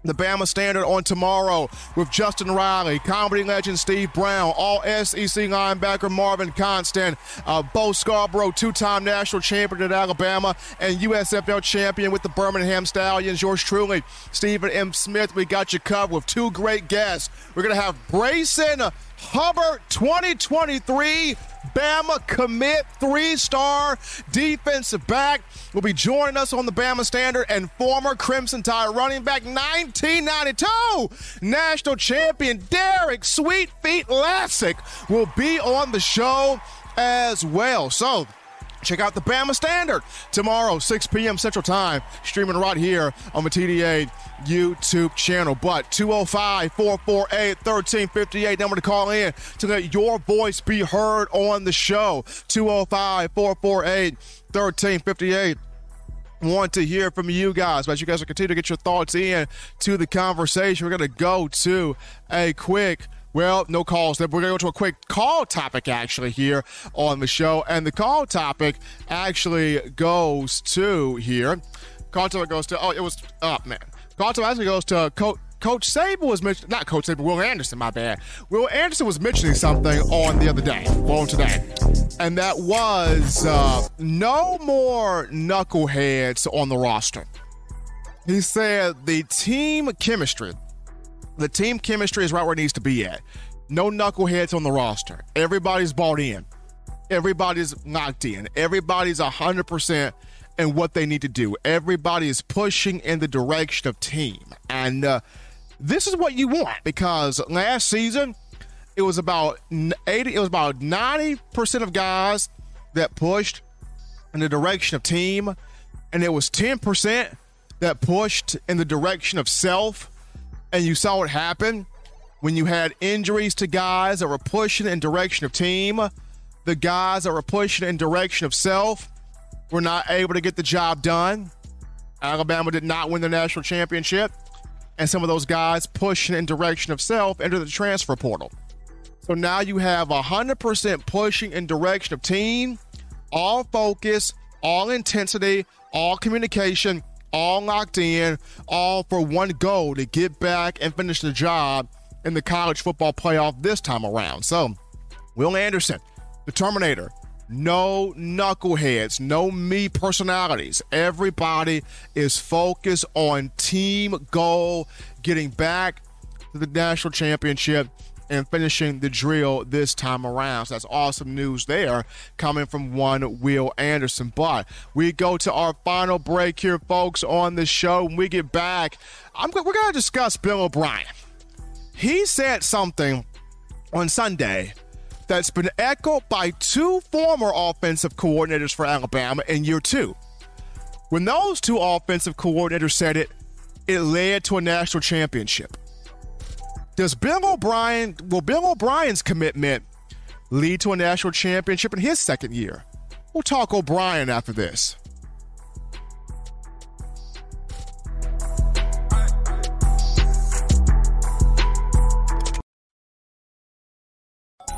S1: the Bama Standard on tomorrow with Justin Riley, comedy legend Steve Brown, all SEC linebacker Marvin Constant, uh, Bo Scarborough, two-time national champion at Alabama, and USFL champion with the Birmingham Stallions. Yours truly, Stephen M. Smith. We got you covered with two great guests. We're gonna have Brayson Hubbard 2023 Bama commit three star defensive back will be joining us on the Bama Standard and former Crimson Tide running back 1992 national champion Derrick Sweetfeet Lassic will be on the show as well. So, Check out the Bama Standard tomorrow, 6 p.m. Central Time, streaming right here on the TDA YouTube channel. But 205 448 1358, number to call in to let your voice be heard on the show. 205 448 1358 want to hear from you guys. But you guys continue to get your thoughts in to the conversation. We're going to go to a quick well, no calls. We're going to go to a quick call topic actually here on the show. And the call topic actually goes to here. Call topic goes to, oh, it was, oh, man. Call topic actually goes to Coach. Coach Saban was mentioning, not Coach Sable, Will Anderson, my bad. Will Anderson was mentioning something on the other day, on today, and that was uh, no more knuckleheads on the roster. He said the team chemistry the team chemistry is right where it needs to be at. No knuckleheads on the roster. Everybody's bought in. Everybody's knocked in. Everybody's 100% in what they need to do. Everybody is pushing in the direction of team. And uh, this is what you want because last season it was about 80 it was about 90% of guys that pushed in the direction of team and it was 10% that pushed in the direction of self and you saw it happen when you had injuries to guys that were pushing in direction of team, the guys that were pushing in direction of self were not able to get the job done. Alabama did not win the national championship, and some of those guys pushing in direction of self entered the transfer portal. So now you have 100% pushing in direction of team, all focus, all intensity, all communication, all locked in, all for one goal to get back and finish the job in the college football playoff this time around. So, Will Anderson, the Terminator, no knuckleheads, no me personalities. Everybody is focused on team goal, getting back to the national championship and finishing the drill this time around. So that's awesome news there coming from one Will Anderson. But we go to our final break here, folks, on the show. When we get back, I'm, we're going to discuss Bill O'Brien. He said something on Sunday that's been echoed by two former offensive coordinators for Alabama in year two. When those two offensive coordinators said it, it led to a national championship. Does Bill O'Brien, will Bill O'Brien's commitment lead to a national championship in his second year? We'll talk O'Brien after this.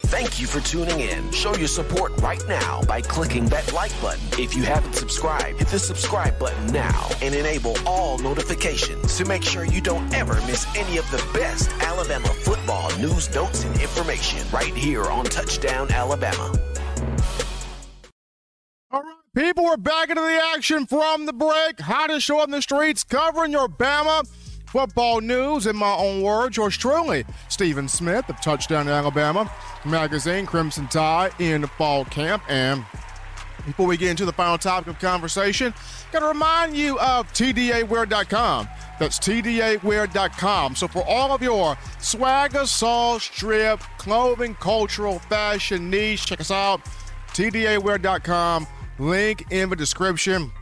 S2: Thank you for tuning in. Show your support right now by clicking that like button. If you haven't subscribed, hit the subscribe button now and enable all notifications to make sure you don't ever miss any of the best Alabama football news, notes, and information right here on Touchdown Alabama.
S1: All right, people, we're back into the action from the break. Hottest show on the streets, covering your Bama football news. In my own words, yours truly, Stephen Smith of Touchdown Alabama magazine, Crimson Tide in fall camp. And before we get into the final topic of conversation, got to remind you of TDAwear.com. That's TDAwear.com. So for all of your swagger, saw, strip, clothing, cultural, fashion, niche, check us out. TDAwear.com. Link in the description.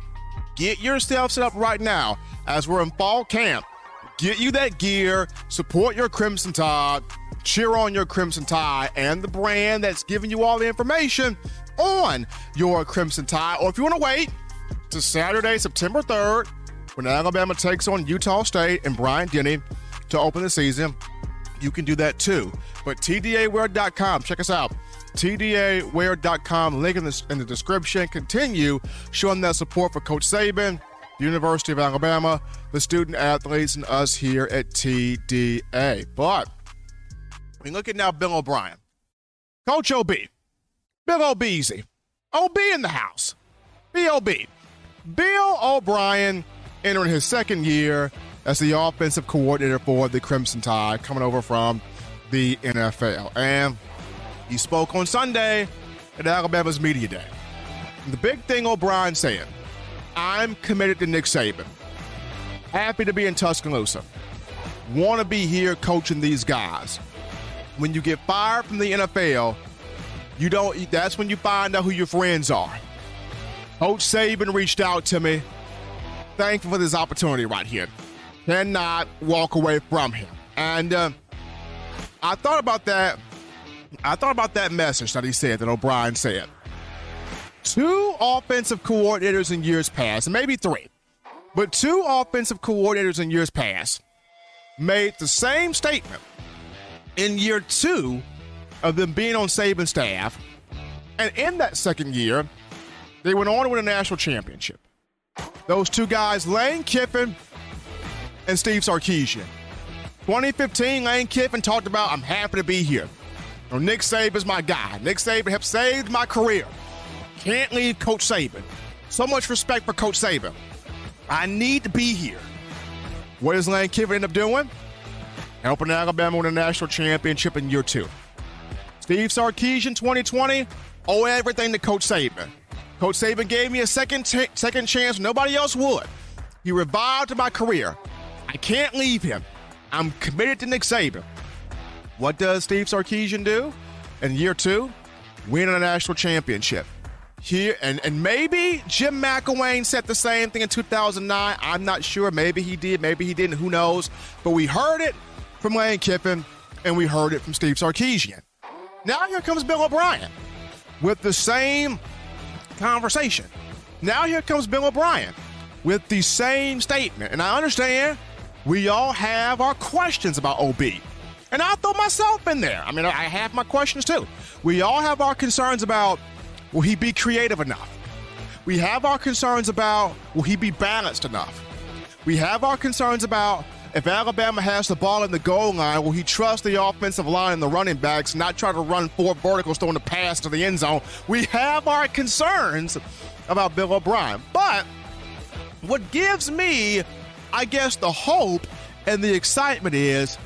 S1: Get yourself set up right now as we're in fall camp. Get you that gear, support your Crimson Tide, cheer on your Crimson Tide and the brand that's giving you all the information on your Crimson Tide. Or if you want to wait to Saturday, September 3rd, when Alabama takes on Utah State and Brian Denny to open the season, you can do that too. But TDAwear.com, check us out. TDAwear.com, link in the, in the description. Continue showing that support for Coach Saban, the University of Alabama, the student athletes, and us here at TDA. But I mean, look at now Bill O'Brien. Coach OB. Bill O'Beasy. OB in the house. BOB. Bill O'Brien entering his second year as the offensive coordinator for the Crimson Tide, coming over from the NFL. And he spoke on Sunday at Alabama's Media Day. The big thing O'Brien saying, I'm committed to Nick Saban. Happy to be in Tuscaloosa. Want to be here coaching these guys. When you get fired from the NFL, you don't that's when you find out who your friends are. Coach Saban reached out to me. Thankful for this opportunity right here. Cannot walk away from him. And uh, I thought about that. I thought about that message that he said, that O'Brien said. Two offensive coordinators in years past, maybe three, but two offensive coordinators in years past made the same statement in year two of them being on Saban's staff. And in that second year, they went on to win a national championship. Those two guys, Lane Kiffin and Steve Sarkisian. 2015, Lane Kiffin talked about, I'm happy to be here. You know, Nick Saban's my guy. Nick Saban has saved my career. Can't leave Coach Saban. So much respect for Coach Saban. I need to be here. What does Lane Kiffin end up doing? Helping Alabama win a national championship in year two. Steve Sarkisian, 2020, owe everything to Coach Saban. Coach Saban gave me a second t- second chance nobody else would. He revived my career. I can't leave him. I'm committed to Nick Saban. What does Steve Sarkisian do? In year two, win a national championship. Here and, and maybe Jim McElwain said the same thing in 2009. I'm not sure. Maybe he did. Maybe he didn't. Who knows? But we heard it from Lane Kiffin and we heard it from Steve Sarkisian. Now here comes Bill O'Brien with the same conversation. Now here comes Bill O'Brien with the same statement. And I understand we all have our questions about OB. And I throw myself in there. I mean, I have my questions too. We all have our concerns about will he be creative enough? We have our concerns about will he be balanced enough? We have our concerns about if Alabama has the ball in the goal line, will he trust the offensive line and the running backs, not try to run four verticals throwing the pass to the end zone? We have our concerns about Bill O'Brien. But what gives me, I guess, the hope and the excitement is,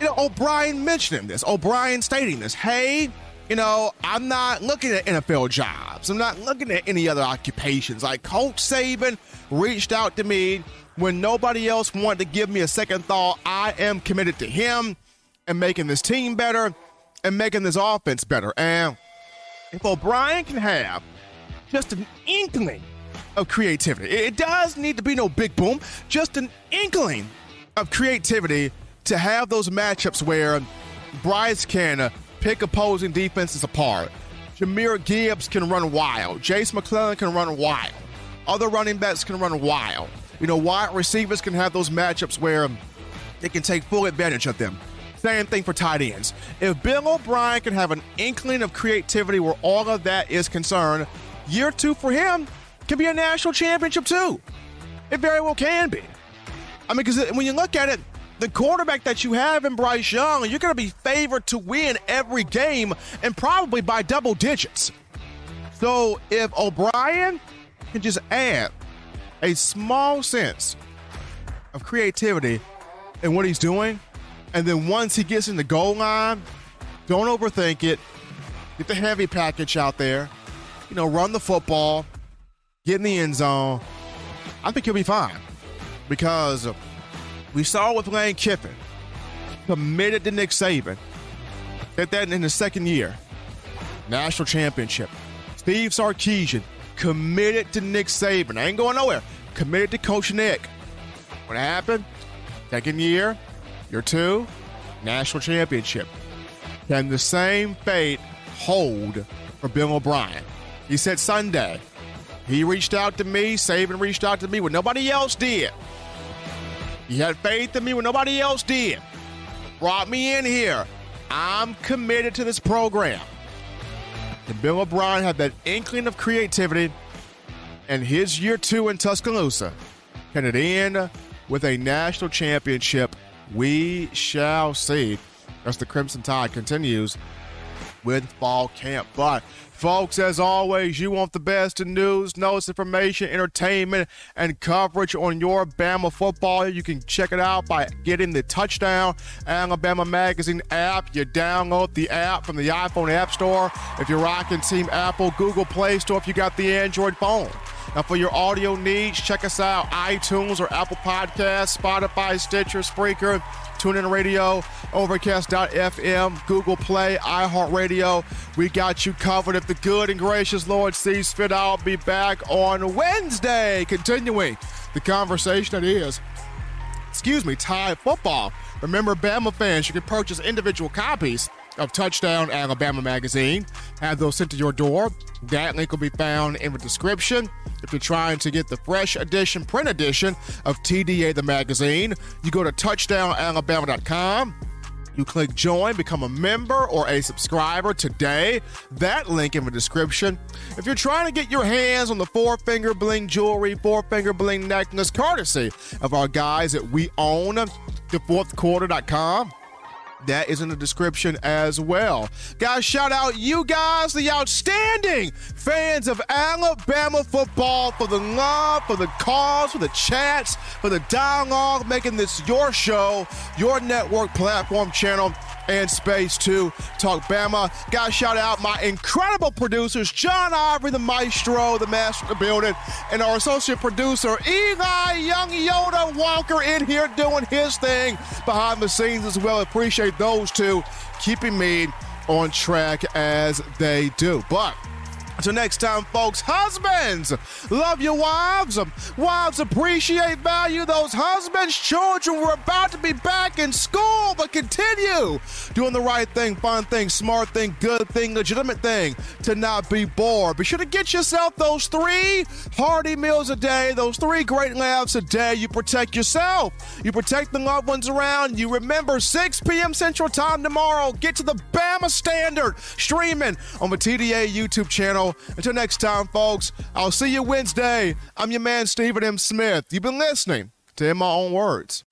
S1: you know, O'Brien mentioning this, O'Brien stating this. Hey, you know, I'm not looking at NFL jobs. I'm not looking at any other occupations. Like Coach Saban reached out to me when nobody else wanted to give me a second thought. I am committed to him and making this team better. and making this offense better. And if O'Brien can have just an inkling of creativity, it does need to be no big boom, just an inkling of creativity to have those matchups where Bryce can pick opposing defenses apart. Jahmyr Gibbs can run wild. Jase McClellan can run wild. Other running backs can run wild. You know, wide receivers can have those matchups where they can take full advantage of them. Same thing for tight ends. If Bill O'Brien can have an inkling of creativity where all of that is concerned, year two for him can be a national championship too. It very well can be. I mean, because when you look at it, the quarterback that you have in Bryce Young, you're going to be favored to win every game and probably by double digits. So if O'Brien can just add a small sense of creativity in what he's doing, and then once he gets in the goal line, don't overthink it. Get the heavy package out there. You know, run the football, get in the end zone. I think he'll be fine because we saw with Lane Kiffin, committed to Nick Saban, did that in the second year, national championship. Steve Sarkisian, committed to Nick Saban. I ain't going nowhere. Committed to Coach Nick. What happened? Second year, year two, national championship. Can the same fate hold for Bill O'Brien? He said Sunday, he reached out to me, Saban reached out to me when nobody else did. He had faith in me when nobody else did. Brought me in here. I'm committed to this program. And Bill O'Brien had that inkling of creativity, and his year two in Tuscaloosa can it end with a national championship? We shall see as the Crimson Tide continues with fall camp. But Folks, as always, you want the best in news, notes, information, entertainment, and coverage on your Bama football. You can check it out by getting the Touchdown Alabama Magazine app. You download the app from the iPhone App Store. If you're rocking Team Apple, Google Play Store, if you got the Android phone. Now, for your audio needs, check us out iTunes or Apple Podcasts, Spotify, Stitcher, Spreaker, TuneIn Radio, Overcast.fm, Google Play, iHeartRadio. We got you covered. If the good and gracious Lord sees fit, I'll be back on Wednesday, continuing the conversation that is, excuse me, Tide football. Remember, Bama fans, you can purchase individual copies of Touchdown Alabama magazine. Have those sent to your door. That link will be found in the description. If you're trying to get the fresh edition, print edition of TDA the magazine, you go to touchdownalabama.com. You click join, become a member or a subscriber today. That link in the description. If you're trying to get your hands on the four finger bling jewelry, four finger bling necklace, courtesy of our guys at We Own, thefourthquarter.com that is in the description as well. Guys, shout out you guys, the outstanding fans of Alabama football, for the love, for the cause, for the chats, for the dialogue, making this your show, your network platform channel and space to talk Bama. Guys, shout out my incredible producers, John Ivory, the maestro, the master of the building, and our associate producer, Eli Young Yoda Walker, in here doing his thing behind the scenes as well. Appreciate those two keeping me on track as they do. But until next time, folks, husbands, love your wives. Wives appreciate, value those husbands. Children, we're about to be back in school, but continue doing the right thing, fun thing, smart thing, good thing, legitimate thing to not be bored. Be sure to get yourself those three hearty meals a day, those three great laughs a day. You protect yourself, you protect the loved ones around you. Remember, 6 p.m. Central Time tomorrow. Get to the Bama Standard streaming on the TDA YouTube channel. Until next time, folks, I'll see you Wednesday. I'm your man, Stephen M. Smith. You've been listening to In My Own Words.